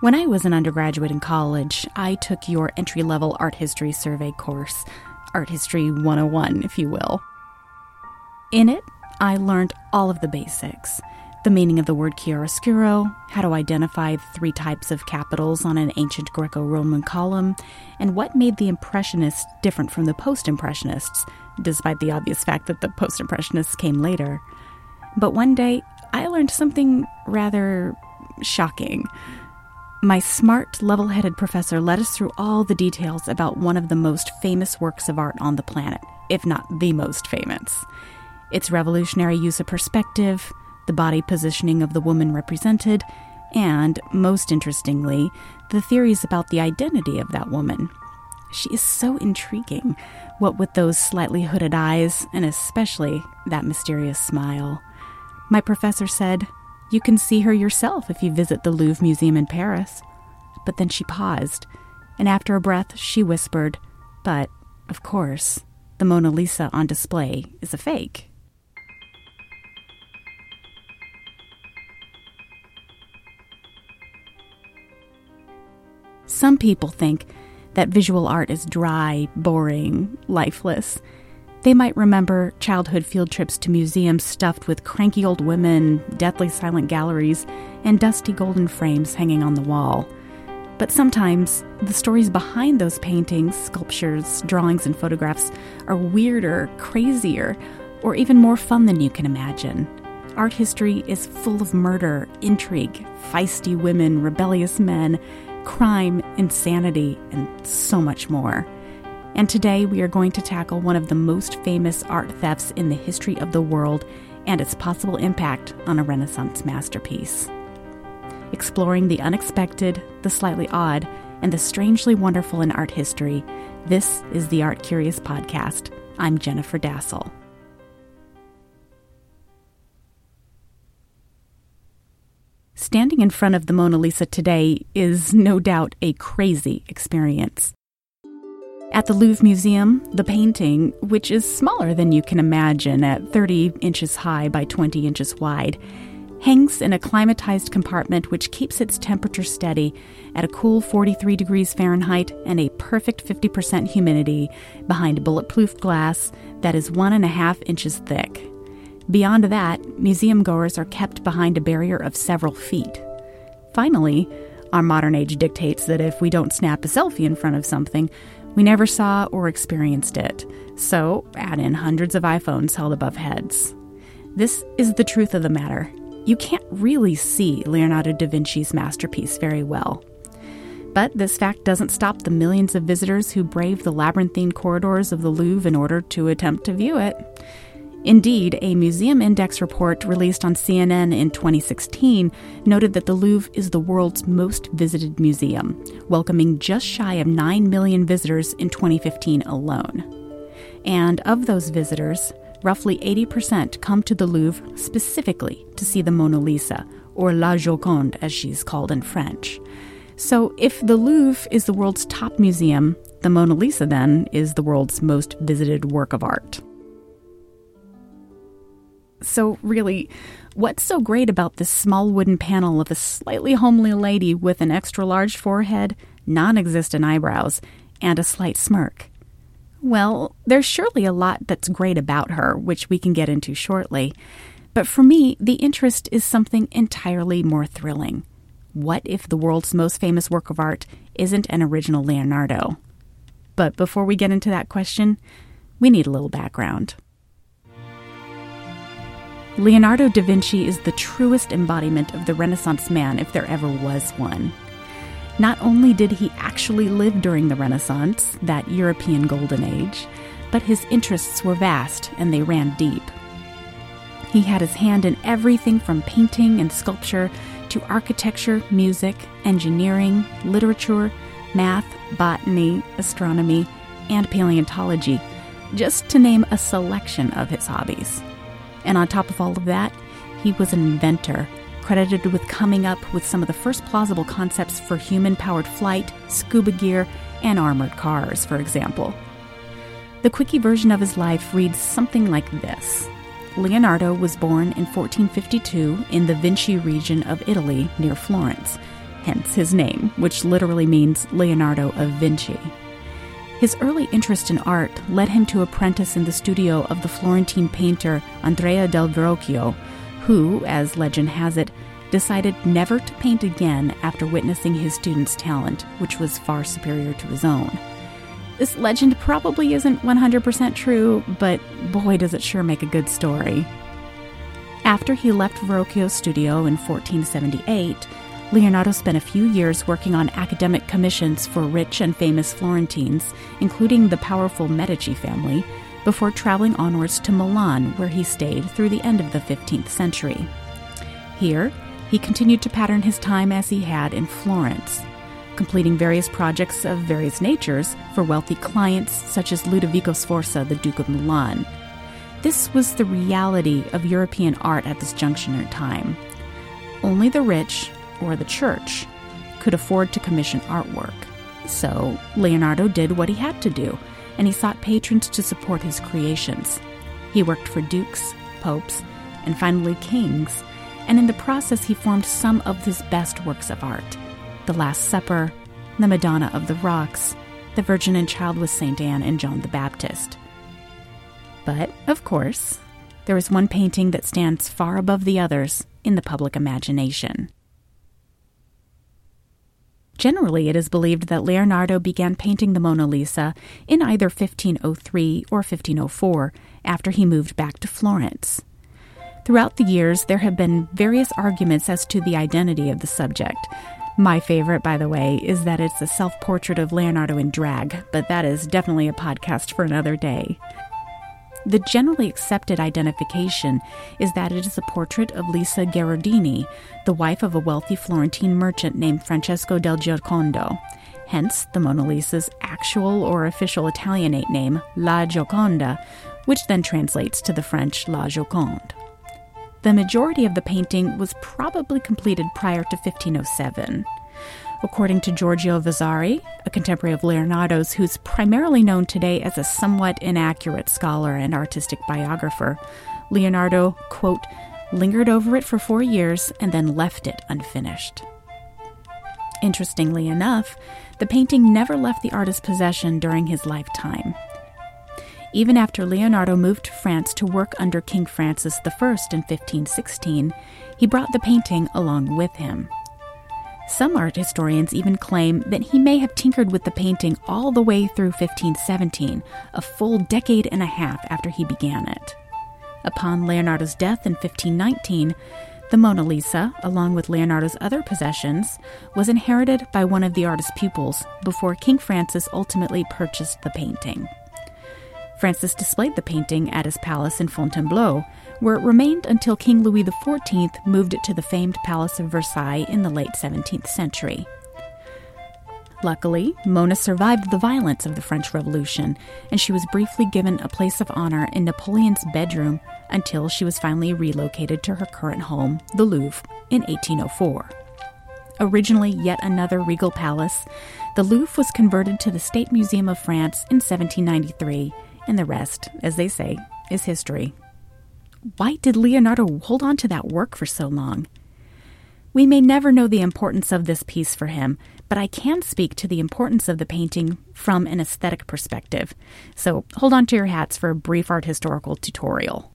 When I was an undergraduate in college, I took your entry level art history survey course, Art History 101, if you will. In it, I learned all of the basics the meaning of the word chiaroscuro, how to identify three types of capitals on an ancient Greco Roman column, and what made the Impressionists different from the Post Impressionists, despite the obvious fact that the Post Impressionists came later. But one day, I learned something rather shocking. My smart, level headed professor led us through all the details about one of the most famous works of art on the planet, if not the most famous. Its revolutionary use of perspective, the body positioning of the woman represented, and, most interestingly, the theories about the identity of that woman. She is so intriguing, what with those slightly hooded eyes, and especially that mysterious smile. My professor said, you can see her yourself if you visit the Louvre Museum in Paris. But then she paused, and after a breath, she whispered, But, of course, the Mona Lisa on display is a fake. Some people think that visual art is dry, boring, lifeless. They might remember childhood field trips to museums stuffed with cranky old women, deathly silent galleries, and dusty golden frames hanging on the wall. But sometimes the stories behind those paintings, sculptures, drawings, and photographs are weirder, crazier, or even more fun than you can imagine. Art history is full of murder, intrigue, feisty women, rebellious men, crime, insanity, and so much more. And today we are going to tackle one of the most famous art thefts in the history of the world and its possible impact on a Renaissance masterpiece. Exploring the unexpected, the slightly odd, and the strangely wonderful in art history, this is the Art Curious Podcast. I'm Jennifer Dasal. Standing in front of the Mona Lisa today is no doubt a crazy experience. At the Louvre Museum, the painting, which is smaller than you can imagine at 30 inches high by 20 inches wide, hangs in a climatized compartment which keeps its temperature steady at a cool 43 degrees Fahrenheit and a perfect 50% humidity behind a bulletproof glass that is one and a half inches thick. Beyond that, museum goers are kept behind a barrier of several feet. Finally, our modern age dictates that if we don't snap a selfie in front of something, we never saw or experienced it, so add in hundreds of iPhones held above heads. This is the truth of the matter. You can't really see Leonardo da Vinci's masterpiece very well. But this fact doesn't stop the millions of visitors who brave the labyrinthine corridors of the Louvre in order to attempt to view it. Indeed, a Museum Index report released on CNN in 2016 noted that the Louvre is the world's most visited museum, welcoming just shy of 9 million visitors in 2015 alone. And of those visitors, roughly 80% come to the Louvre specifically to see the Mona Lisa, or La Joconde as she's called in French. So, if the Louvre is the world's top museum, the Mona Lisa then is the world's most visited work of art. So, really, what's so great about this small wooden panel of a slightly homely lady with an extra large forehead, non existent eyebrows, and a slight smirk? Well, there's surely a lot that's great about her, which we can get into shortly. But for me, the interest is something entirely more thrilling. What if the world's most famous work of art isn't an original Leonardo? But before we get into that question, we need a little background. Leonardo da Vinci is the truest embodiment of the Renaissance man if there ever was one. Not only did he actually live during the Renaissance, that European golden age, but his interests were vast and they ran deep. He had his hand in everything from painting and sculpture to architecture, music, engineering, literature, math, botany, astronomy, and paleontology, just to name a selection of his hobbies. And on top of all of that, he was an inventor, credited with coming up with some of the first plausible concepts for human powered flight, scuba gear, and armored cars, for example. The quickie version of his life reads something like this Leonardo was born in 1452 in the Vinci region of Italy near Florence, hence his name, which literally means Leonardo of Vinci. His early interest in art led him to apprentice in the studio of the Florentine painter Andrea del Verrocchio, who, as legend has it, decided never to paint again after witnessing his student's talent, which was far superior to his own. This legend probably isn't 100% true, but boy, does it sure make a good story. After he left Verrocchio's studio in 1478, Leonardo spent a few years working on academic commissions for rich and famous Florentines, including the powerful Medici family, before traveling onwards to Milan, where he stayed through the end of the 15th century. Here, he continued to pattern his time as he had in Florence, completing various projects of various natures for wealthy clients such as Ludovico Sforza, the Duke of Milan. This was the reality of European art at this junction in time. Only the rich, or the church, could afford to commission artwork. So, Leonardo did what he had to do, and he sought patrons to support his creations. He worked for dukes, popes, and finally kings, and in the process, he formed some of his best works of art The Last Supper, The Madonna of the Rocks, The Virgin and Child with St. Anne and John the Baptist. But, of course, there is one painting that stands far above the others in the public imagination. Generally, it is believed that Leonardo began painting the Mona Lisa in either 1503 or 1504 after he moved back to Florence. Throughout the years, there have been various arguments as to the identity of the subject. My favorite, by the way, is that it's a self portrait of Leonardo in drag, but that is definitely a podcast for another day. The generally accepted identification is that it is a portrait of Lisa Gherardini, the wife of a wealthy Florentine merchant named Francesco del Giocondo. Hence, the Mona Lisa's actual or official Italianate name, La Gioconda, which then translates to the French La Joconde. The majority of the painting was probably completed prior to 1507. According to Giorgio Vasari, a contemporary of Leonardo's who's primarily known today as a somewhat inaccurate scholar and artistic biographer, Leonardo, quote, lingered over it for four years and then left it unfinished. Interestingly enough, the painting never left the artist's possession during his lifetime. Even after Leonardo moved to France to work under King Francis I in 1516, he brought the painting along with him. Some art historians even claim that he may have tinkered with the painting all the way through 1517, a full decade and a half after he began it. Upon Leonardo's death in 1519, the Mona Lisa, along with Leonardo's other possessions, was inherited by one of the artist's pupils before King Francis ultimately purchased the painting. Francis displayed the painting at his palace in Fontainebleau, where it remained until King Louis XIV moved it to the famed Palace of Versailles in the late 17th century. Luckily, Mona survived the violence of the French Revolution, and she was briefly given a place of honor in Napoleon's bedroom until she was finally relocated to her current home, the Louvre, in 1804. Originally yet another regal palace, the Louvre was converted to the State Museum of France in 1793 and the rest, as they say, is history. Why did Leonardo hold on to that work for so long? We may never know the importance of this piece for him, but I can speak to the importance of the painting from an aesthetic perspective. So hold on to your hats for a brief art historical tutorial.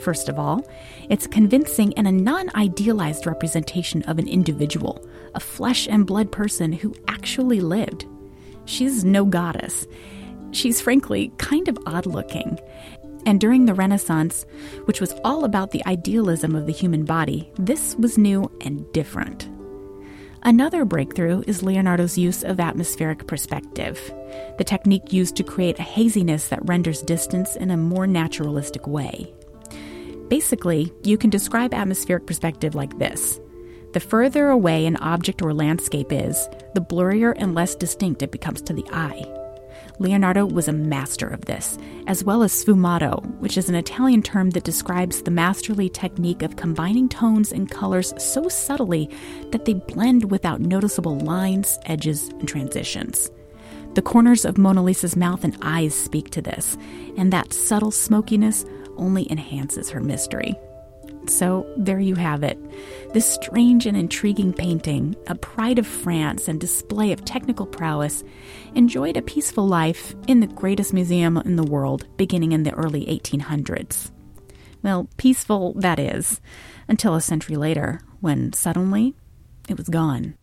First of all, it's convincing and a non idealized representation of an individual, a flesh and blood person who actually lived. She's no goddess. She's frankly kind of odd looking. And during the Renaissance, which was all about the idealism of the human body, this was new and different. Another breakthrough is Leonardo's use of atmospheric perspective, the technique used to create a haziness that renders distance in a more naturalistic way. Basically, you can describe atmospheric perspective like this the further away an object or landscape is, the blurrier and less distinct it becomes to the eye. Leonardo was a master of this, as well as sfumato, which is an Italian term that describes the masterly technique of combining tones and colors so subtly that they blend without noticeable lines, edges, and transitions. The corners of Mona Lisa's mouth and eyes speak to this, and that subtle smokiness only enhances her mystery. So there you have it. This strange and intriguing painting, a pride of France and display of technical prowess, enjoyed a peaceful life in the greatest museum in the world beginning in the early 1800s. Well, peaceful, that is, until a century later, when suddenly it was gone.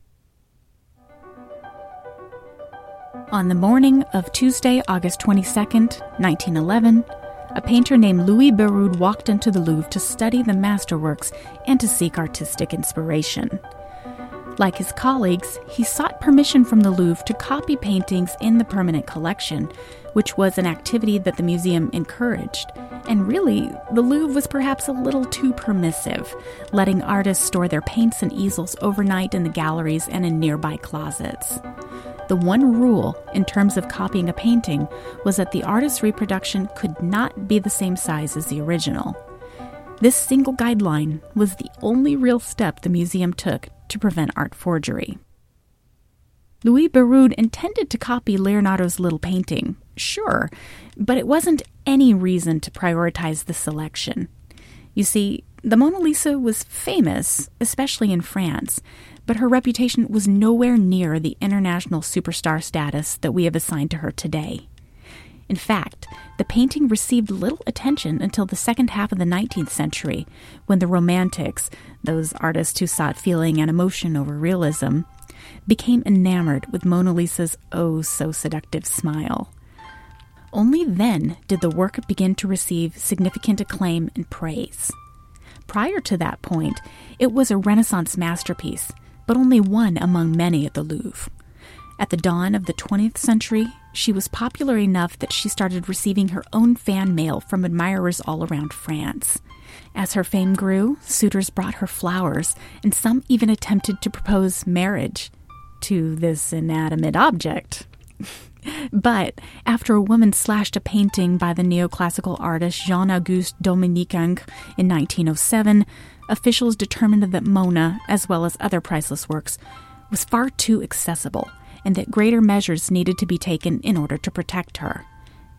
On the morning of Tuesday, August 22nd, 1911, a painter named Louis Béroud walked into the Louvre to study the masterworks and to seek artistic inspiration. Like his colleagues, he sought permission from the Louvre to copy paintings in the permanent collection, which was an activity that the museum encouraged. And really, the Louvre was perhaps a little too permissive, letting artists store their paints and easels overnight in the galleries and in nearby closets. The one rule in terms of copying a painting was that the artist's reproduction could not be the same size as the original. This single guideline was the only real step the museum took to prevent art forgery. Louis Béroud intended to copy Leonardo's little painting, sure, but it wasn't any reason to prioritize the selection. You see, the Mona Lisa was famous, especially in France, but her reputation was nowhere near the international superstar status that we have assigned to her today. In fact, the painting received little attention until the second half of the 19th century, when the Romantics, those artists who sought feeling and emotion over realism, became enamored with Mona Lisa's oh so seductive smile. Only then did the work begin to receive significant acclaim and praise. Prior to that point, it was a Renaissance masterpiece but only one among many at the Louvre. At the dawn of the 20th century, she was popular enough that she started receiving her own fan mail from admirers all around France. As her fame grew, suitors brought her flowers, and some even attempted to propose marriage to this inanimate object. but after a woman slashed a painting by the neoclassical artist Jean Auguste Dominique Ingres in 1907, officials determined that Mona, as well as other priceless works, was far too accessible and that greater measures needed to be taken in order to protect her.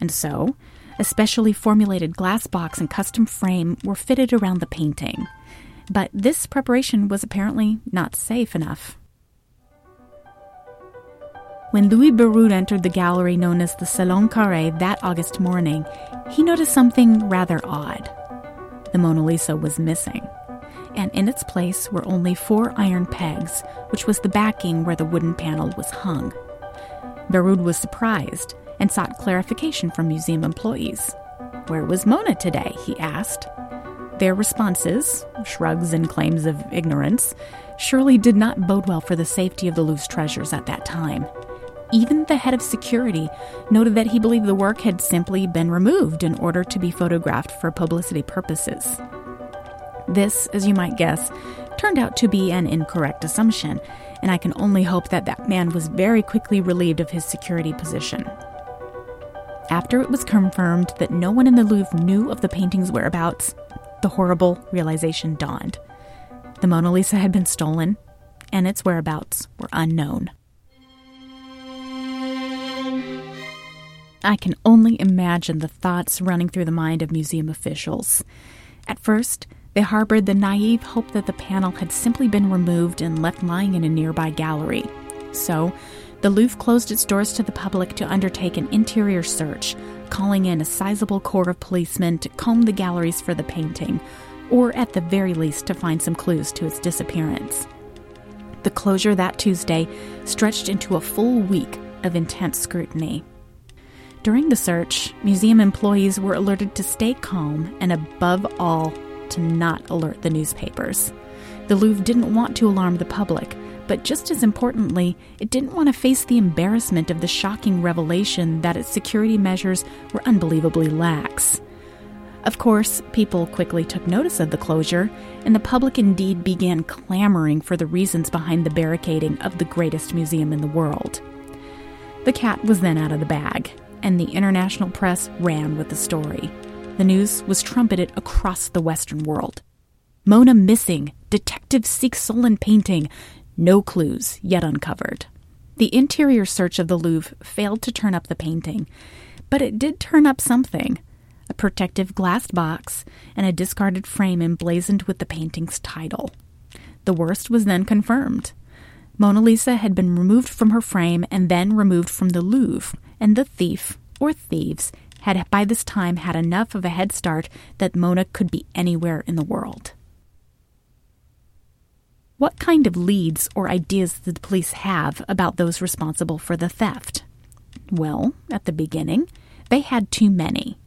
And so, a specially formulated glass box and custom frame were fitted around the painting. But this preparation was apparently not safe enough. When Louis Béroud entered the gallery known as the Salon Carré that August morning, he noticed something rather odd. The Mona Lisa was missing and in its place were only four iron pegs, which was the backing where the wooden panel was hung. Béroud was surprised and sought clarification from museum employees. Where was Mona today? he asked. Their responses, shrugs and claims of ignorance, surely did not bode well for the safety of the loose treasures at that time. Even the head of security noted that he believed the work had simply been removed in order to be photographed for publicity purposes. This, as you might guess, turned out to be an incorrect assumption, and I can only hope that that man was very quickly relieved of his security position. After it was confirmed that no one in the Louvre knew of the painting's whereabouts, the horrible realization dawned. The Mona Lisa had been stolen, and its whereabouts were unknown. I can only imagine the thoughts running through the mind of museum officials. At first, they harbored the naive hope that the panel had simply been removed and left lying in a nearby gallery. So, the Louvre closed its doors to the public to undertake an interior search, calling in a sizable corps of policemen to comb the galleries for the painting, or at the very least to find some clues to its disappearance. The closure that Tuesday stretched into a full week of intense scrutiny. During the search, museum employees were alerted to stay calm and, above all, to not alert the newspapers. The Louvre didn't want to alarm the public, but just as importantly, it didn't want to face the embarrassment of the shocking revelation that its security measures were unbelievably lax. Of course, people quickly took notice of the closure, and the public indeed began clamoring for the reasons behind the barricading of the greatest museum in the world. The cat was then out of the bag, and the international press ran with the story. The news was trumpeted across the Western world. Mona missing, detectives seek stolen painting, no clues yet uncovered. The interior search of the Louvre failed to turn up the painting, but it did turn up something a protective glass box, and a discarded frame emblazoned with the painting's title. The worst was then confirmed. Mona Lisa had been removed from her frame and then removed from the Louvre, and the thief, or thieves, had by this time had enough of a head start that Mona could be anywhere in the world. What kind of leads or ideas did the police have about those responsible for the theft? Well, at the beginning, they had too many.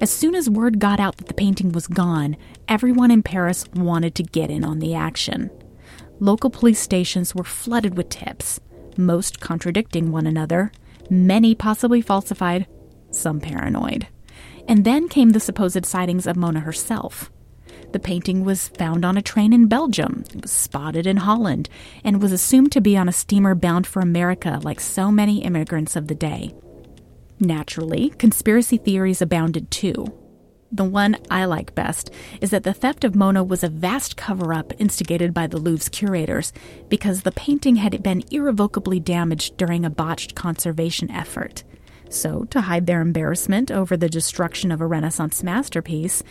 As soon as word got out that the painting was gone, everyone in Paris wanted to get in on the action. Local police stations were flooded with tips, most contradicting one another, many possibly falsified, some paranoid. And then came the supposed sightings of Mona herself. The painting was found on a train in Belgium, it was spotted in Holland, and was assumed to be on a steamer bound for America like so many immigrants of the day. Naturally, conspiracy theories abounded too. The one I like best is that the theft of Mona was a vast cover up instigated by the Louvre's curators because the painting had been irrevocably damaged during a botched conservation effort. So, to hide their embarrassment over the destruction of a Renaissance masterpiece,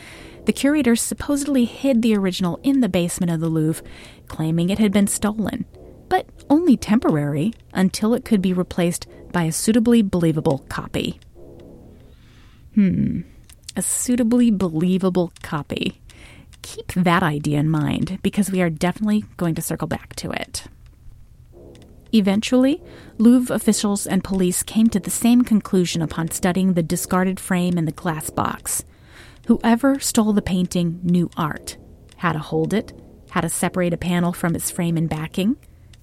the curators supposedly hid the original in the basement of the Louvre, claiming it had been stolen, but only temporary until it could be replaced by a suitably believable copy. Hmm, a suitably believable copy. Keep that idea in mind because we are definitely going to circle back to it. Eventually, Louvre officials and police came to the same conclusion upon studying the discarded frame and the glass box. Whoever stole the painting knew art, how to hold it, how to separate a panel from its frame and backing,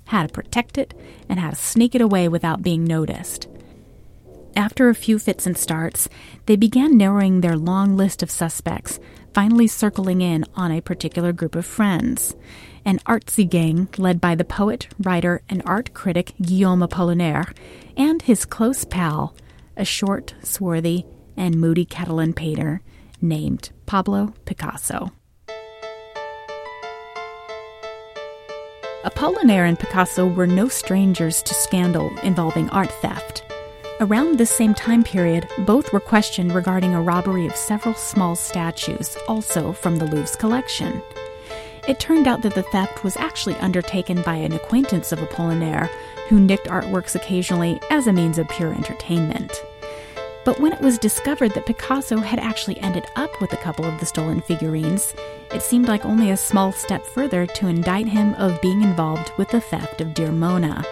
how to protect it, and how to sneak it away without being noticed. After a few fits and starts, they began narrowing their long list of suspects, finally circling in on a particular group of friends an artsy gang led by the poet, writer, and art critic Guillaume Apollinaire, and his close pal, a short, swarthy, and moody Catalan painter named Pablo Picasso. Apollinaire and Picasso were no strangers to scandal involving art theft. Around this same time period, both were questioned regarding a robbery of several small statues, also from the Louvre's collection. It turned out that the theft was actually undertaken by an acquaintance of Apollinaire who nicked artworks occasionally as a means of pure entertainment. But when it was discovered that Picasso had actually ended up with a couple of the stolen figurines, it seemed like only a small step further to indict him of being involved with the theft of Dear Mona.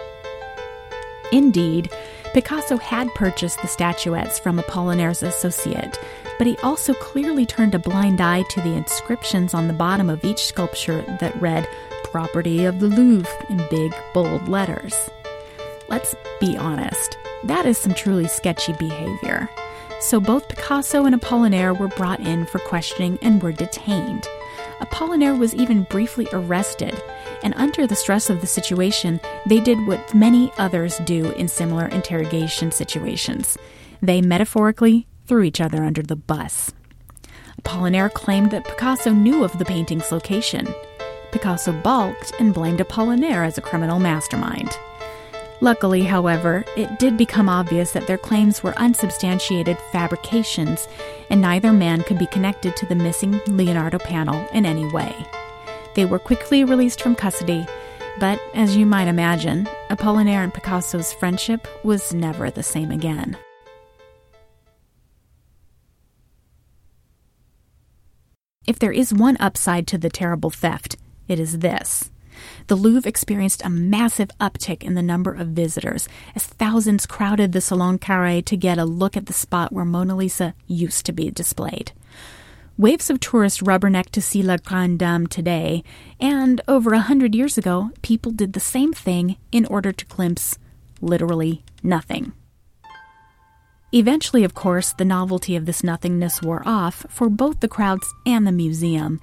Indeed, Picasso had purchased the statuettes from Apollinaire's associate, but he also clearly turned a blind eye to the inscriptions on the bottom of each sculpture that read, Property of the Louvre, in big, bold letters. Let's be honest, that is some truly sketchy behavior. So both Picasso and Apollinaire were brought in for questioning and were detained. Apollinaire was even briefly arrested, and under the stress of the situation, they did what many others do in similar interrogation situations. They metaphorically threw each other under the bus. Apollinaire claimed that Picasso knew of the painting's location. Picasso balked and blamed Apollinaire as a criminal mastermind. Luckily, however, it did become obvious that their claims were unsubstantiated fabrications, and neither man could be connected to the missing Leonardo panel in any way. They were quickly released from custody, but as you might imagine, Apollinaire and Picasso's friendship was never the same again. If there is one upside to the terrible theft, it is this. The Louvre experienced a massive uptick in the number of visitors as thousands crowded the Salon Carré to get a look at the spot where Mona Lisa used to be displayed. Waves of tourists rubberneck to see La Grande Dame today, and over a hundred years ago, people did the same thing in order to glimpse literally nothing. Eventually, of course, the novelty of this nothingness wore off for both the crowds and the museum,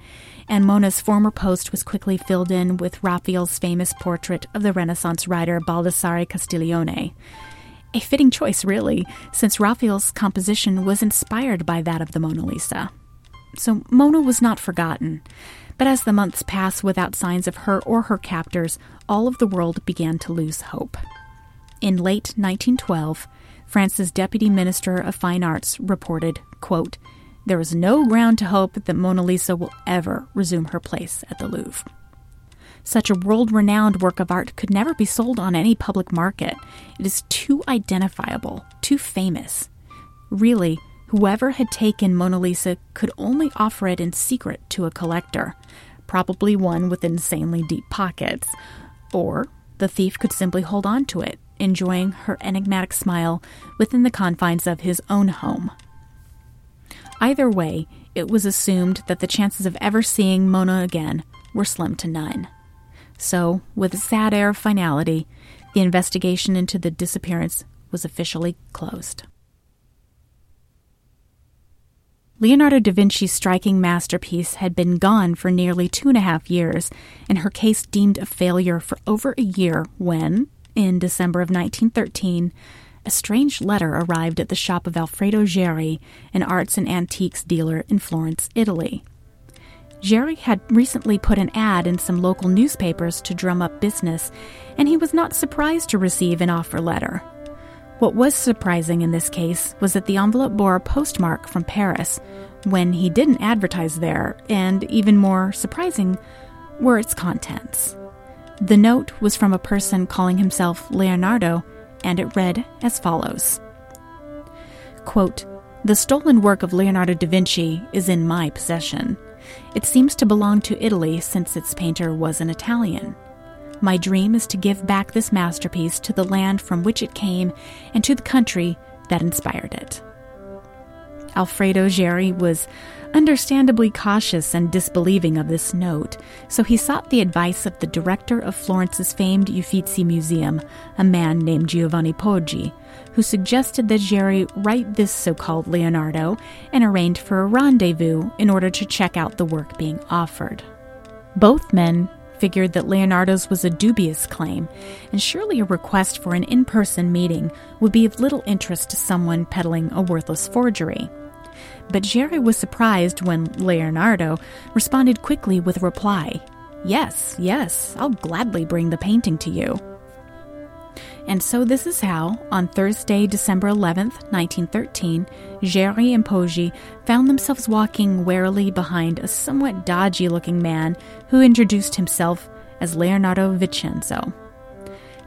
and Mona's former post was quickly filled in with Raphael's famous portrait of the Renaissance writer Baldassare Castiglione. A fitting choice, really, since Raphael's composition was inspired by that of the Mona Lisa. So Mona was not forgotten. But as the months passed without signs of her or her captors, all of the world began to lose hope. In late 1912, France's deputy minister of fine arts reported, quote, there is no ground to hope that Mona Lisa will ever resume her place at the Louvre. Such a world renowned work of art could never be sold on any public market. It is too identifiable, too famous. Really, whoever had taken Mona Lisa could only offer it in secret to a collector, probably one with insanely deep pockets. Or the thief could simply hold on to it, enjoying her enigmatic smile within the confines of his own home. Either way, it was assumed that the chances of ever seeing Mona again were slim to none. So, with a sad air of finality, the investigation into the disappearance was officially closed. Leonardo da Vinci's striking masterpiece had been gone for nearly two and a half years, and her case deemed a failure for over a year when, in December of 1913, a strange letter arrived at the shop of Alfredo Geri, an arts and antiques dealer in Florence, Italy. Geri had recently put an ad in some local newspapers to drum up business, and he was not surprised to receive an offer letter. What was surprising in this case was that the envelope bore a postmark from Paris when he didn't advertise there, and even more surprising were its contents. The note was from a person calling himself Leonardo, and it read as follows Quote, The stolen work of Leonardo da Vinci is in my possession. It seems to belong to Italy since its painter was an Italian. My dream is to give back this masterpiece to the land from which it came and to the country that inspired it. Alfredo Geri was understandably cautious and disbelieving of this note, so he sought the advice of the director of Florence's famed Uffizi Museum, a man named Giovanni Poggi, who suggested that Geri write this so called Leonardo and arranged for a rendezvous in order to check out the work being offered. Both men figured that Leonardo's was a dubious claim, and surely a request for an in person meeting would be of little interest to someone peddling a worthless forgery. But Geri was surprised when Leonardo responded quickly with a reply Yes, yes, I'll gladly bring the painting to you. And so this is how, on Thursday, December 11th, 1913, Geri and Poggi found themselves walking warily behind a somewhat dodgy looking man who introduced himself as Leonardo Vincenzo.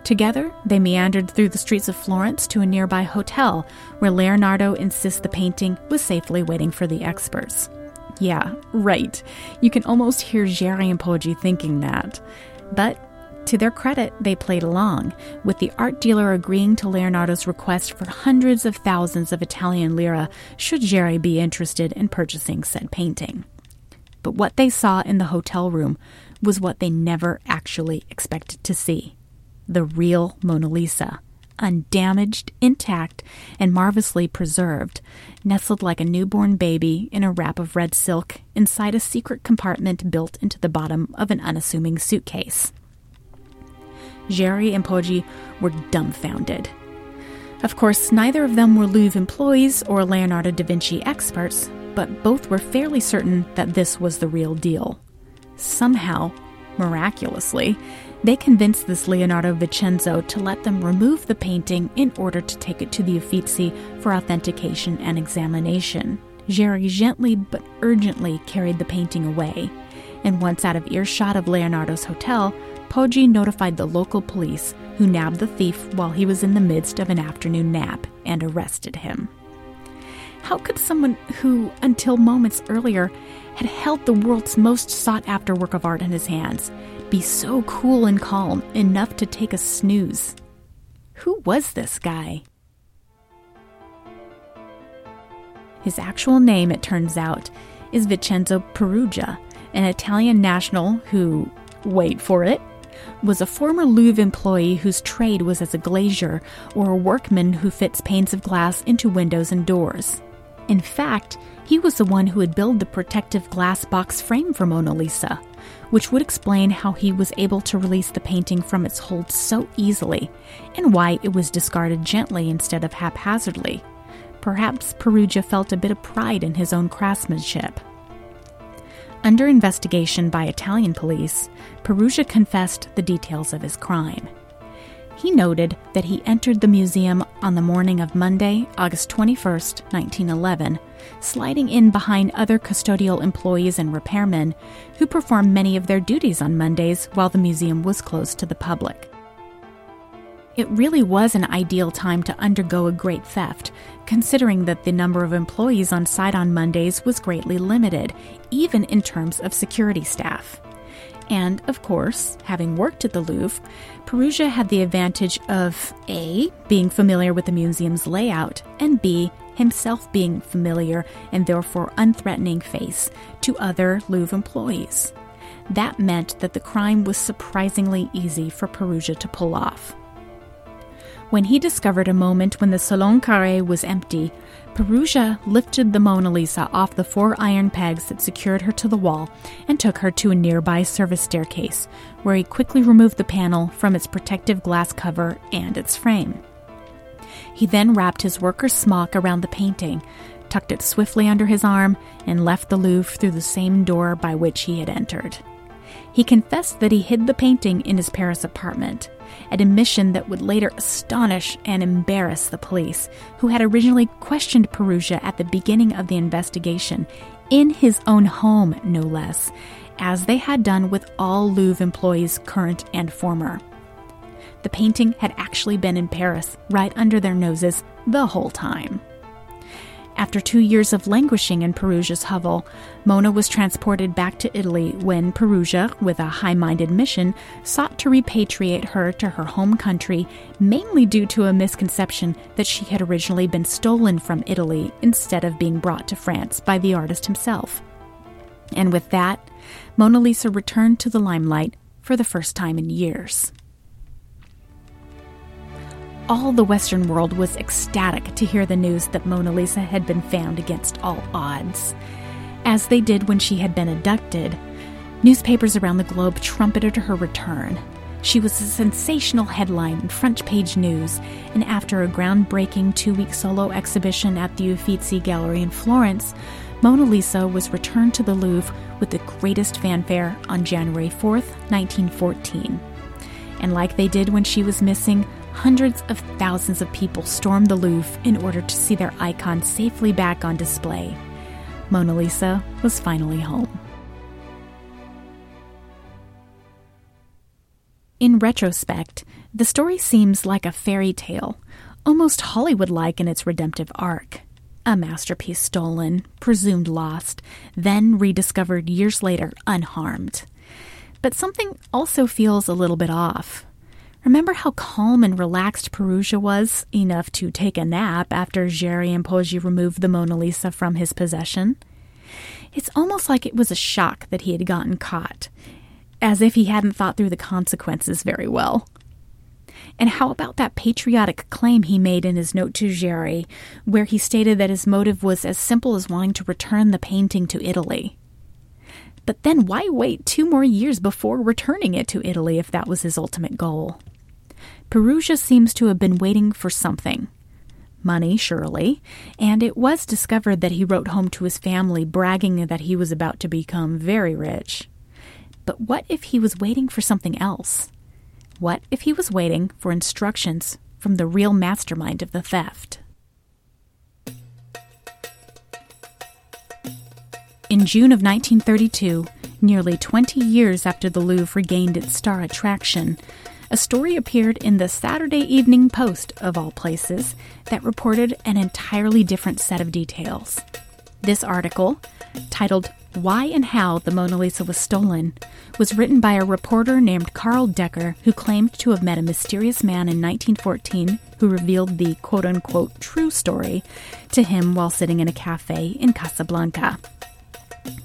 Together, they meandered through the streets of Florence to a nearby hotel where Leonardo insists the painting was safely waiting for the experts. Yeah, right. You can almost hear Geri and Poggi thinking that. But to their credit, they played along, with the art dealer agreeing to Leonardo's request for hundreds of thousands of Italian lira should Geri be interested in purchasing said painting. But what they saw in the hotel room was what they never actually expected to see the real Mona Lisa, undamaged, intact, and marvelously preserved, nestled like a newborn baby in a wrap of red silk inside a secret compartment built into the bottom of an unassuming suitcase. Geri and Poggi were dumbfounded. Of course, neither of them were Louvre employees or Leonardo da Vinci experts, but both were fairly certain that this was the real deal. Somehow, miraculously, they convinced this Leonardo Vincenzo to let them remove the painting in order to take it to the Uffizi for authentication and examination. Geri gently but urgently carried the painting away, and once out of earshot of Leonardo's hotel, Poggi notified the local police, who nabbed the thief while he was in the midst of an afternoon nap and arrested him. How could someone who, until moments earlier, had held the world's most sought after work of art in his hands, be so cool and calm enough to take a snooze? Who was this guy? His actual name, it turns out, is Vincenzo Perugia, an Italian national who, wait for it, was a former Louvre employee whose trade was as a glazier or a workman who fits panes of glass into windows and doors. In fact, he was the one who had built the protective glass box frame for Mona Lisa, which would explain how he was able to release the painting from its hold so easily, and why it was discarded gently instead of haphazardly. Perhaps Perugia felt a bit of pride in his own craftsmanship. Under investigation by Italian police, Perugia confessed the details of his crime. He noted that he entered the museum on the morning of Monday, August 21, 1911, sliding in behind other custodial employees and repairmen who performed many of their duties on Mondays while the museum was closed to the public. It really was an ideal time to undergo a great theft, considering that the number of employees on site on Mondays was greatly limited, even in terms of security staff. And, of course, having worked at the Louvre, Perugia had the advantage of A, being familiar with the museum's layout, and B, himself being familiar and therefore unthreatening face to other Louvre employees. That meant that the crime was surprisingly easy for Perugia to pull off. When he discovered a moment when the Salon Carré was empty, Perugia lifted the Mona Lisa off the four iron pegs that secured her to the wall and took her to a nearby service staircase, where he quickly removed the panel from its protective glass cover and its frame. He then wrapped his worker's smock around the painting, tucked it swiftly under his arm, and left the Louvre through the same door by which he had entered. He confessed that he hid the painting in his Paris apartment, an admission that would later astonish and embarrass the police, who had originally questioned Perugia at the beginning of the investigation, in his own home, no less, as they had done with all Louvre employees, current and former. The painting had actually been in Paris, right under their noses, the whole time. After two years of languishing in Perugia's hovel, Mona was transported back to Italy when Perugia, with a high minded mission, sought to repatriate her to her home country, mainly due to a misconception that she had originally been stolen from Italy instead of being brought to France by the artist himself. And with that, Mona Lisa returned to the limelight for the first time in years all the Western world was ecstatic to hear the news that Mona Lisa had been found against all odds. As they did when she had been abducted, newspapers around the globe trumpeted her return. She was a sensational headline in front page news, and after a groundbreaking two week solo exhibition at the Uffizi Gallery in Florence, Mona Lisa was returned to the Louvre with the greatest fanfare on January 4, 1914. And like they did when she was missing, hundreds of thousands of people stormed the Louvre in order to see their icon safely back on display. Mona Lisa was finally home. In retrospect, the story seems like a fairy tale, almost Hollywood like in its redemptive arc. A masterpiece stolen, presumed lost, then rediscovered years later unharmed. But something also feels a little bit off. Remember how calm and relaxed Perugia was, enough to take a nap after Geri and Poggi removed the Mona Lisa from his possession? It's almost like it was a shock that he had gotten caught, as if he hadn't thought through the consequences very well. And how about that patriotic claim he made in his note to Geri, where he stated that his motive was as simple as wanting to return the painting to Italy? But then why wait two more years before returning it to Italy if that was his ultimate goal? Perugia seems to have been waiting for something. Money, surely, and it was discovered that he wrote home to his family bragging that he was about to become very rich. But what if he was waiting for something else? What if he was waiting for instructions from the real mastermind of the theft? In June of 1932, nearly 20 years after the Louvre regained its star attraction, a story appeared in the Saturday Evening Post, of all places, that reported an entirely different set of details. This article, titled Why and How the Mona Lisa Was Stolen, was written by a reporter named Karl Decker who claimed to have met a mysterious man in 1914 who revealed the quote unquote true story to him while sitting in a cafe in Casablanca.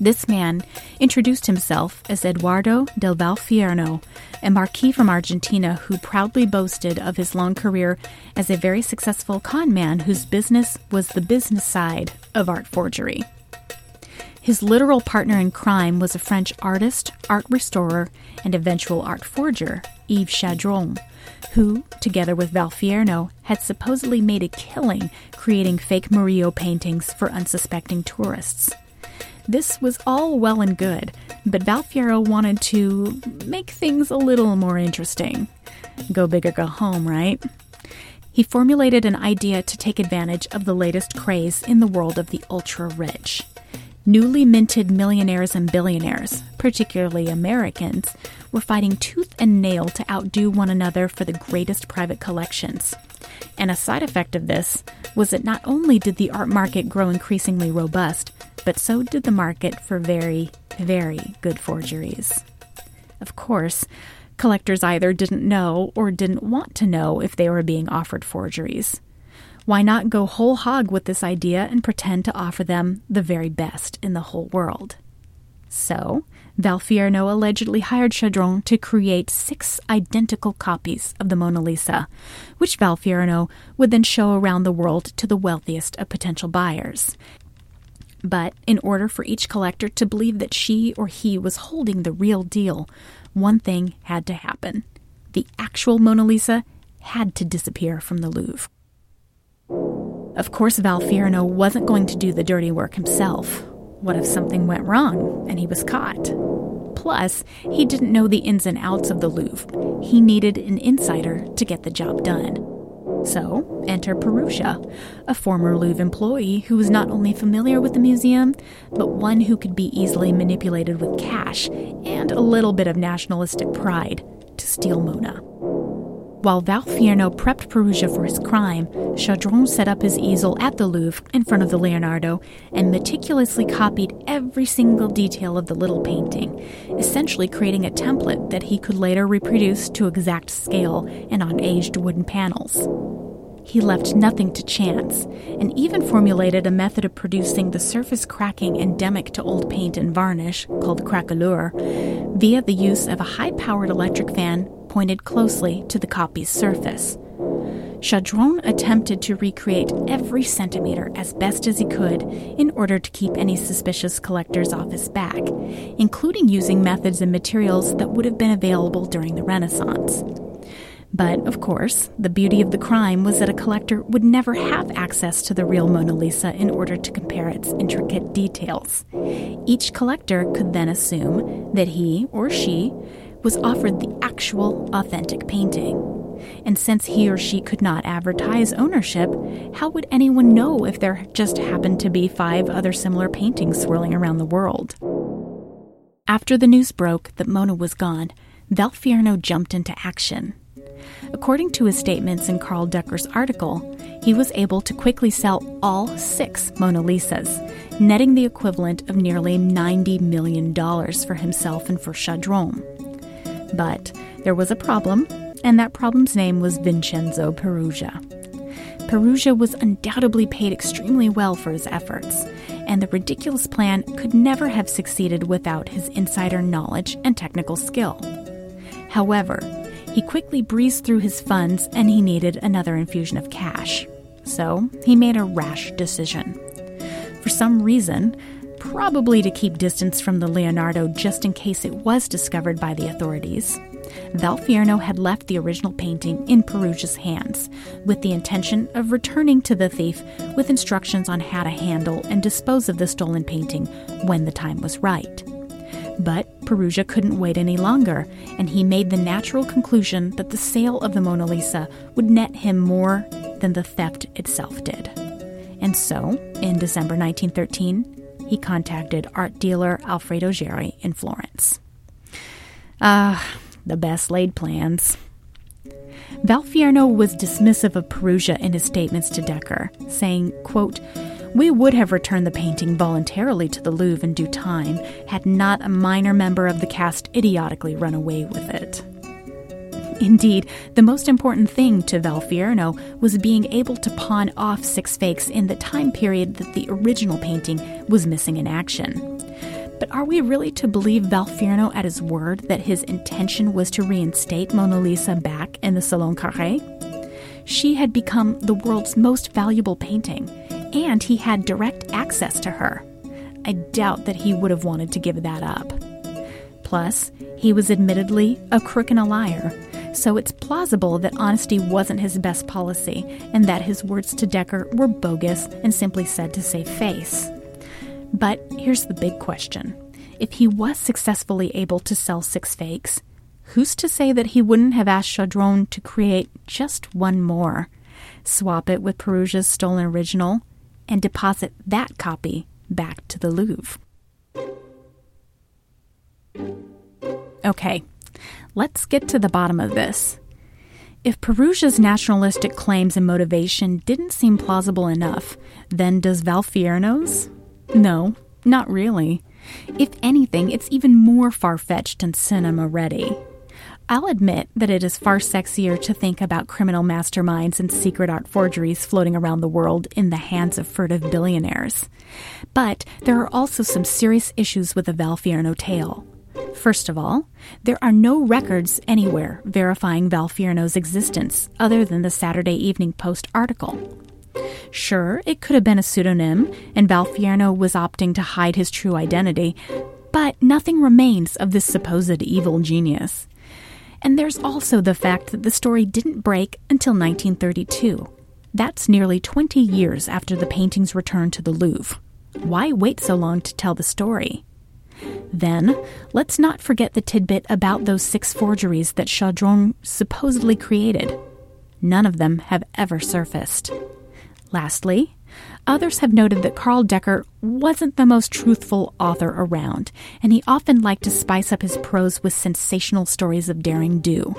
This man introduced himself as Eduardo del Valfierno, a marquis from Argentina who proudly boasted of his long career as a very successful con man whose business was the business side of art forgery. His literal partner in crime was a French artist, art restorer, and eventual art forger, Yves Chaudron, who, together with Valfierno, had supposedly made a killing creating fake Murillo paintings for unsuspecting tourists. This was all well and good, but Valfierno wanted to make things a little more interesting. Go big or go home, right? He formulated an idea to take advantage of the latest craze in the world of the ultra rich. Newly minted millionaires and billionaires, particularly Americans, were fighting tooth and nail to outdo one another for the greatest private collections. And a side effect of this was that not only did the art market grow increasingly robust, but so did the market for very, very good forgeries. Of course, collectors either didn't know or didn't want to know if they were being offered forgeries. Why not go whole hog with this idea and pretend to offer them the very best in the whole world? So, Valfierno allegedly hired Chaudron to create six identical copies of the Mona Lisa, which Valfierno would then show around the world to the wealthiest of potential buyers. But in order for each collector to believe that she or he was holding the real deal, one thing had to happen. The actual Mona Lisa had to disappear from the Louvre. Of course, Valfierno wasn't going to do the dirty work himself. What if something went wrong and he was caught? Plus, he didn't know the ins and outs of the Louvre. He needed an insider to get the job done. So, enter Perugia, a former Louvre employee who was not only familiar with the museum, but one who could be easily manipulated with cash and a little bit of nationalistic pride to steal Mona. While Valfierno prepped Perugia for his crime, Chaudron set up his easel at the Louvre in front of the Leonardo and meticulously copied every single detail of the little painting, essentially creating a template that he could later reproduce to exact scale and on aged wooden panels. He left nothing to chance, and even formulated a method of producing the surface cracking endemic to old paint and varnish, called craquelure, via the use of a high powered electric fan pointed closely to the copy's surface. Chaudron attempted to recreate every centimeter as best as he could in order to keep any suspicious collectors off his back, including using methods and materials that would have been available during the Renaissance. But, of course, the beauty of the crime was that a collector would never have access to the real Mona Lisa in order to compare its intricate details. Each collector could then assume that he or she was offered the actual, authentic painting. And since he or she could not advertise ownership, how would anyone know if there just happened to be five other similar paintings swirling around the world? After the news broke that Mona was gone, Valfierno jumped into action. According to his statements in Karl Decker's article, he was able to quickly sell all six Mona Lisas, netting the equivalent of nearly $90 million for himself and for Chaudron. But there was a problem, and that problem's name was Vincenzo Perugia. Perugia was undoubtedly paid extremely well for his efforts, and the ridiculous plan could never have succeeded without his insider knowledge and technical skill. However, he quickly breezed through his funds and he needed another infusion of cash. So he made a rash decision. For some reason, probably to keep distance from the Leonardo just in case it was discovered by the authorities. Valfierno had left the original painting in Perugia's hands, with the intention of returning to the thief with instructions on how to handle and dispose of the stolen painting when the time was right. But Perugia couldn't wait any longer, and he made the natural conclusion that the sale of the Mona Lisa would net him more than the theft itself did. And so, in December 1913, he contacted art dealer Alfredo Geri in Florence. Ah, the best laid plans. Valfierno was dismissive of Perugia in his statements to Decker, saying, quote, we would have returned the painting voluntarily to the Louvre in due time had not a minor member of the cast idiotically run away with it. Indeed, the most important thing to Valfierno was being able to pawn off six fakes in the time period that the original painting was missing in action. But are we really to believe Valfierno at his word that his intention was to reinstate Mona Lisa back in the Salon Carré? She had become the world's most valuable painting, and he had direct access to her. I doubt that he would have wanted to give that up. Plus, he was admittedly a crook and a liar, so it's plausible that honesty wasn't his best policy and that his words to Decker were bogus and simply said to save face. But here's the big question if he was successfully able to sell six fakes, who's to say that he wouldn't have asked Chaudron to create just one more, swap it with Perugia's stolen original, and deposit that copy back to the Louvre? Okay, let's get to the bottom of this. If Perugia's nationalistic claims and motivation didn't seem plausible enough, then does Valfierno's? No, not really. If anything, it's even more far fetched and cinema ready. I'll admit that it is far sexier to think about criminal masterminds and secret art forgeries floating around the world in the hands of furtive billionaires. But there are also some serious issues with the Valfierno tale. First of all, there are no records anywhere verifying Valfierno's existence other than the Saturday Evening Post article. Sure, it could have been a pseudonym, and Valfierno was opting to hide his true identity, but nothing remains of this supposed evil genius. And there's also the fact that the story didn't break until 1932. That's nearly 20 years after the painting's return to the Louvre. Why wait so long to tell the story? Then, let's not forget the tidbit about those six forgeries that Chaudron supposedly created. None of them have ever surfaced. Lastly, others have noted that Karl Decker wasn't the most truthful author around, and he often liked to spice up his prose with sensational stories of daring do.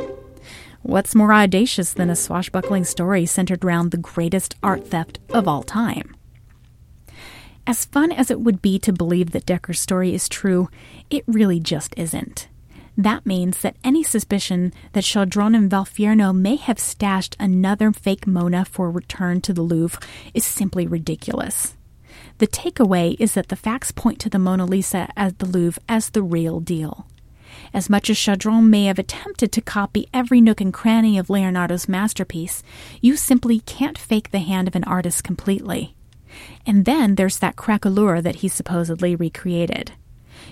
What's more audacious than a swashbuckling story centered around the greatest art theft of all time? As fun as it would be to believe that Decker's story is true, it really just isn't. That means that any suspicion that Chaudron and Valfierno may have stashed another fake Mona for return to the Louvre is simply ridiculous. The takeaway is that the facts point to the Mona Lisa at the Louvre as the real deal. As much as Chaudron may have attempted to copy every nook and cranny of Leonardo's masterpiece, you simply can't fake the hand of an artist completely. And then there's that craquelure that he supposedly recreated.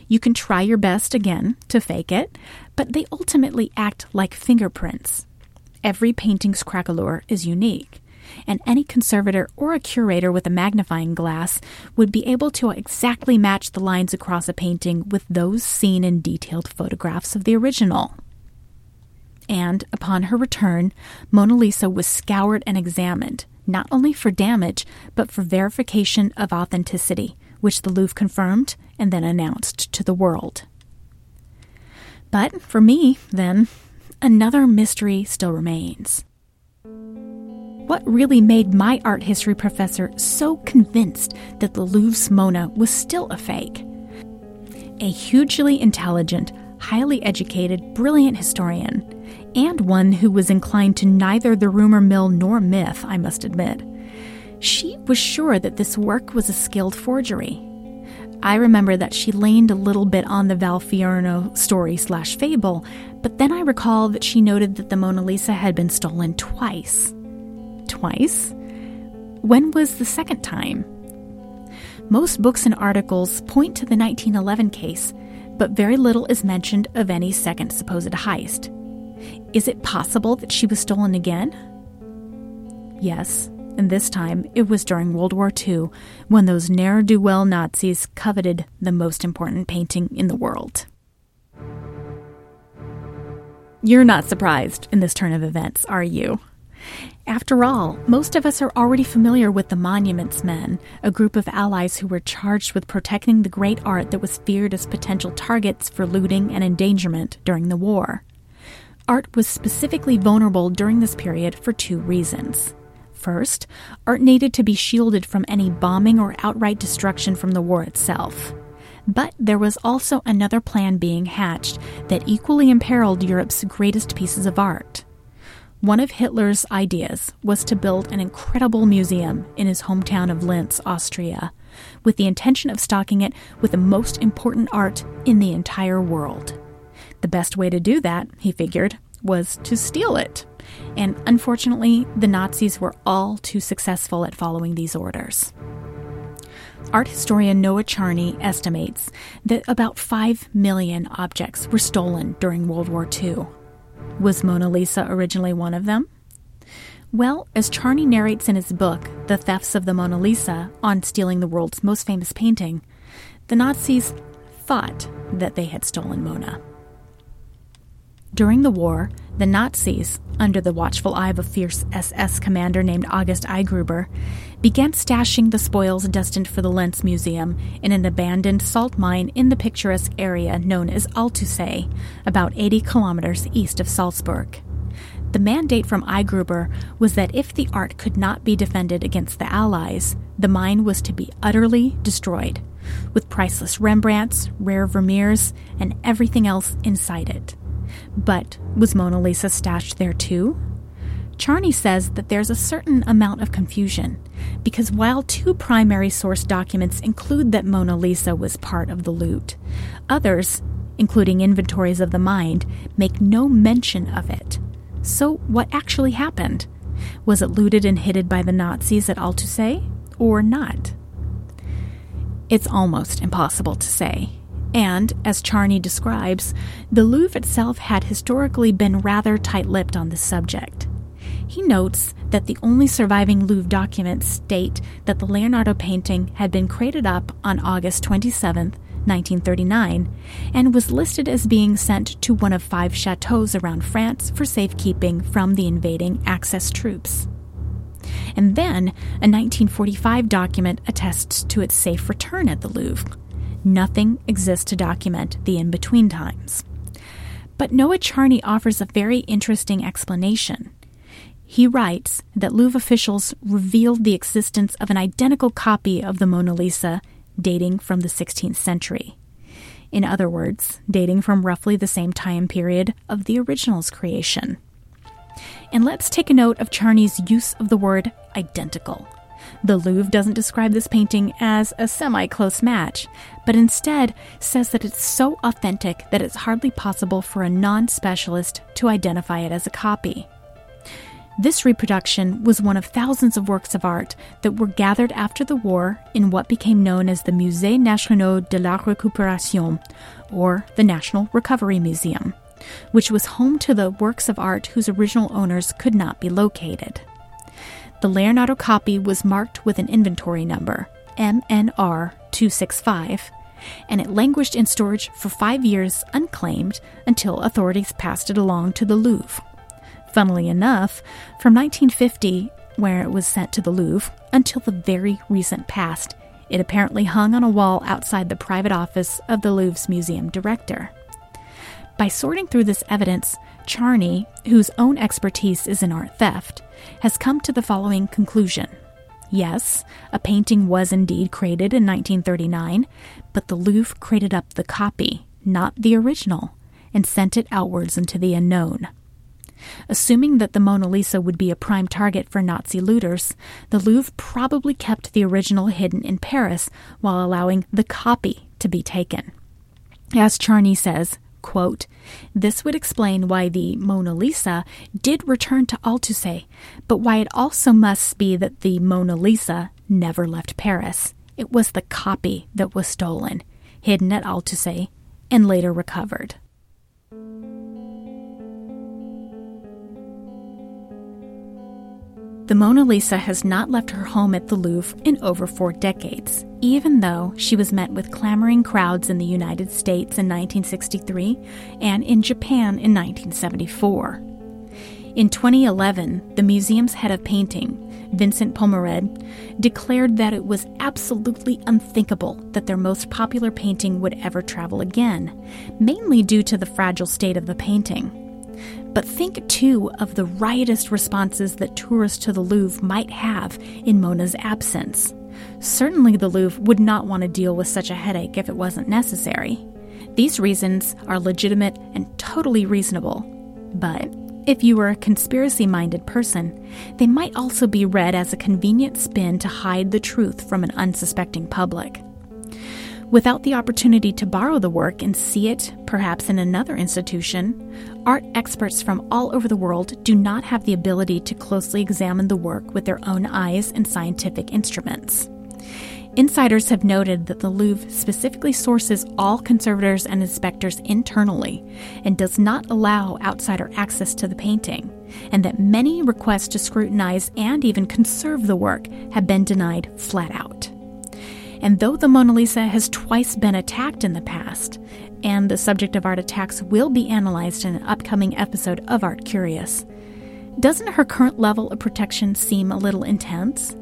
You can try your best again to fake it, but they ultimately act like fingerprints. Every painting's craquelure is unique, and any conservator or a curator with a magnifying glass would be able to exactly match the lines across a painting with those seen in detailed photographs of the original. And upon her return, Mona Lisa was scoured and examined, not only for damage, but for verification of authenticity, which the Louvre confirmed and then announced to the world. But for me, then, another mystery still remains. What really made my art history professor so convinced that the Louvre's Mona was still a fake? A hugely intelligent, highly educated, brilliant historian, and one who was inclined to neither the rumor mill nor myth, I must admit. She was sure that this work was a skilled forgery. I remember that she leaned a little bit on the Valfierno story slash fable, but then I recall that she noted that the Mona Lisa had been stolen twice. Twice? When was the second time? Most books and articles point to the 1911 case, but very little is mentioned of any second supposed heist. Is it possible that she was stolen again? Yes, and this time it was during World War II when those ne'er do well Nazis coveted the most important painting in the world. You're not surprised in this turn of events, are you? After all, most of us are already familiar with the Monuments Men, a group of allies who were charged with protecting the great art that was feared as potential targets for looting and endangerment during the war. Art was specifically vulnerable during this period for two reasons. First, art needed to be shielded from any bombing or outright destruction from the war itself. But there was also another plan being hatched that equally imperiled Europe's greatest pieces of art. One of Hitler's ideas was to build an incredible museum in his hometown of Linz, Austria, with the intention of stocking it with the most important art in the entire world. The best way to do that, he figured, was to steal it. And unfortunately, the Nazis were all too successful at following these orders. Art historian Noah Charney estimates that about 5 million objects were stolen during World War II. Was Mona Lisa originally one of them? Well, as Charney narrates in his book, The Thefts of the Mona Lisa, on stealing the world's most famous painting, the Nazis thought that they had stolen Mona. During the war, the Nazis, under the watchful eye of a fierce SS commander named August Eigruber, began stashing the spoils destined for the Linz Museum in an abandoned salt mine in the picturesque area known as Altaussee, about 80 kilometers east of Salzburg. The mandate from Eigruber was that if the art could not be defended against the Allies, the mine was to be utterly destroyed, with priceless Rembrandts, rare Vermeers, and everything else inside it. But was Mona Lisa stashed there too? Charney says that there's a certain amount of confusion, because while two primary source documents include that Mona Lisa was part of the loot, others, including inventories of the mind, make no mention of it. So, what actually happened? Was it looted and hidden by the Nazis at Altaussee, or not? It's almost impossible to say. And, as Charney describes, the Louvre itself had historically been rather tight lipped on this subject. He notes that the only surviving Louvre documents state that the Leonardo painting had been crated up on August 27, 1939, and was listed as being sent to one of five chateaux around France for safekeeping from the invading Axis troops. And then a 1945 document attests to its safe return at the Louvre Nothing exists to document the in between times. But Noah Charney offers a very interesting explanation. He writes that Louvre officials revealed the existence of an identical copy of the Mona Lisa dating from the 16th century. In other words, dating from roughly the same time period of the original's creation. And let's take a note of Charney's use of the word identical. The Louvre doesn't describe this painting as a semi close match, but instead says that it's so authentic that it's hardly possible for a non specialist to identify it as a copy. This reproduction was one of thousands of works of art that were gathered after the war in what became known as the Musée National de la Récupération, or the National Recovery Museum, which was home to the works of art whose original owners could not be located. The Leonardo copy was marked with an inventory number, MNR 265, and it languished in storage for five years unclaimed until authorities passed it along to the Louvre. Funnily enough, from 1950, where it was sent to the Louvre, until the very recent past, it apparently hung on a wall outside the private office of the Louvre's museum director. By sorting through this evidence, Charney, whose own expertise is in art theft, has come to the following conclusion. Yes, a painting was indeed created in 1939, but the Louvre crated up the copy, not the original, and sent it outwards into the unknown. Assuming that the Mona Lisa would be a prime target for Nazi looters, the Louvre probably kept the original hidden in Paris while allowing the copy to be taken. As Charney says, Quote, this would explain why the Mona Lisa did return to Altaussee, but why it also must be that the Mona Lisa never left Paris. It was the copy that was stolen, hidden at Altaussee, and later recovered. The Mona Lisa has not left her home at the Louvre in over four decades, even though she was met with clamoring crowds in the United States in 1963 and in Japan in 1974. In 2011, the museum's head of painting, Vincent Pomarède, declared that it was absolutely unthinkable that their most popular painting would ever travel again, mainly due to the fragile state of the painting. But think too of the riotous responses that tourists to the Louvre might have in Mona's absence. Certainly, the Louvre would not want to deal with such a headache if it wasn't necessary. These reasons are legitimate and totally reasonable. But if you were a conspiracy minded person, they might also be read as a convenient spin to hide the truth from an unsuspecting public. Without the opportunity to borrow the work and see it, perhaps in another institution, art experts from all over the world do not have the ability to closely examine the work with their own eyes and scientific instruments. Insiders have noted that the Louvre specifically sources all conservators and inspectors internally and does not allow outsider access to the painting, and that many requests to scrutinize and even conserve the work have been denied flat out. And though the Mona Lisa has twice been attacked in the past, and the subject of art attacks will be analyzed in an upcoming episode of Art Curious, doesn't her current level of protection seem a little intense?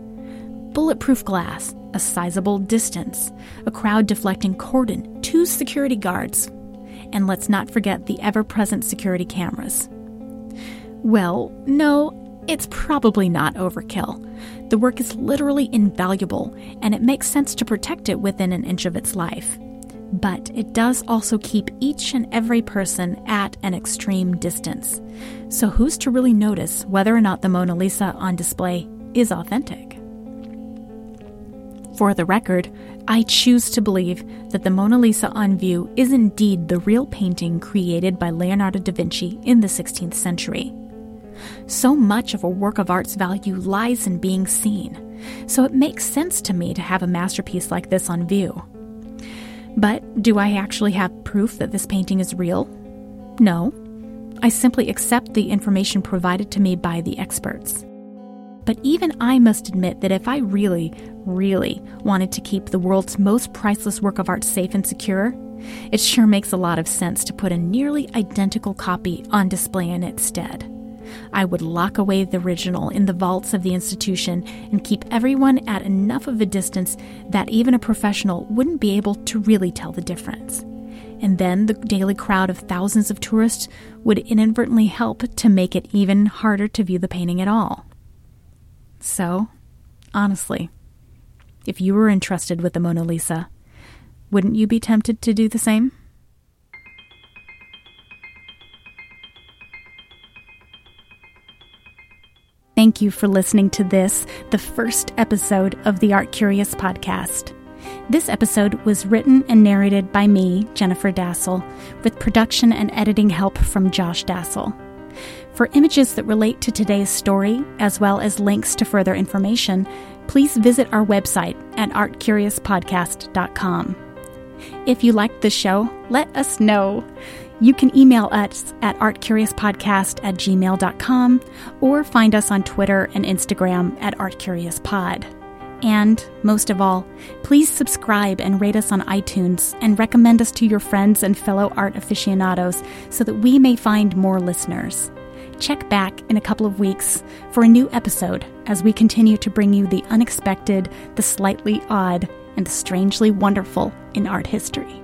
Bulletproof glass, a sizable distance, a crowd deflecting cordon, two security guards, and let's not forget the ever present security cameras. Well, no, it's probably not overkill. The work is literally invaluable, and it makes sense to protect it within an inch of its life. But it does also keep each and every person at an extreme distance. So, who's to really notice whether or not the Mona Lisa on display is authentic? For the record, I choose to believe that the Mona Lisa on view is indeed the real painting created by Leonardo da Vinci in the 16th century. So much of a work of art's value lies in being seen, so it makes sense to me to have a masterpiece like this on view. But do I actually have proof that this painting is real? No. I simply accept the information provided to me by the experts. But even I must admit that if I really, really wanted to keep the world's most priceless work of art safe and secure, it sure makes a lot of sense to put a nearly identical copy on display in its stead. I would lock away the original in the vaults of the institution and keep everyone at enough of a distance that even a professional wouldn't be able to really tell the difference. And then the daily crowd of thousands of tourists would inadvertently help to make it even harder to view the painting at all. So, honestly, if you were entrusted with the Mona Lisa, wouldn't you be tempted to do the same? Thank you for listening to this, the first episode of the Art Curious podcast. This episode was written and narrated by me, Jennifer Dasal, with production and editing help from Josh Dasal. For images that relate to today's story, as well as links to further information, please visit our website at artcuriouspodcast.com. If you liked the show, let us know. You can email us at artcuriouspodcast at gmail.com or find us on Twitter and Instagram at artcuriouspod. And most of all, please subscribe and rate us on iTunes and recommend us to your friends and fellow art aficionados so that we may find more listeners. Check back in a couple of weeks for a new episode as we continue to bring you the unexpected, the slightly odd, and the strangely wonderful in art history.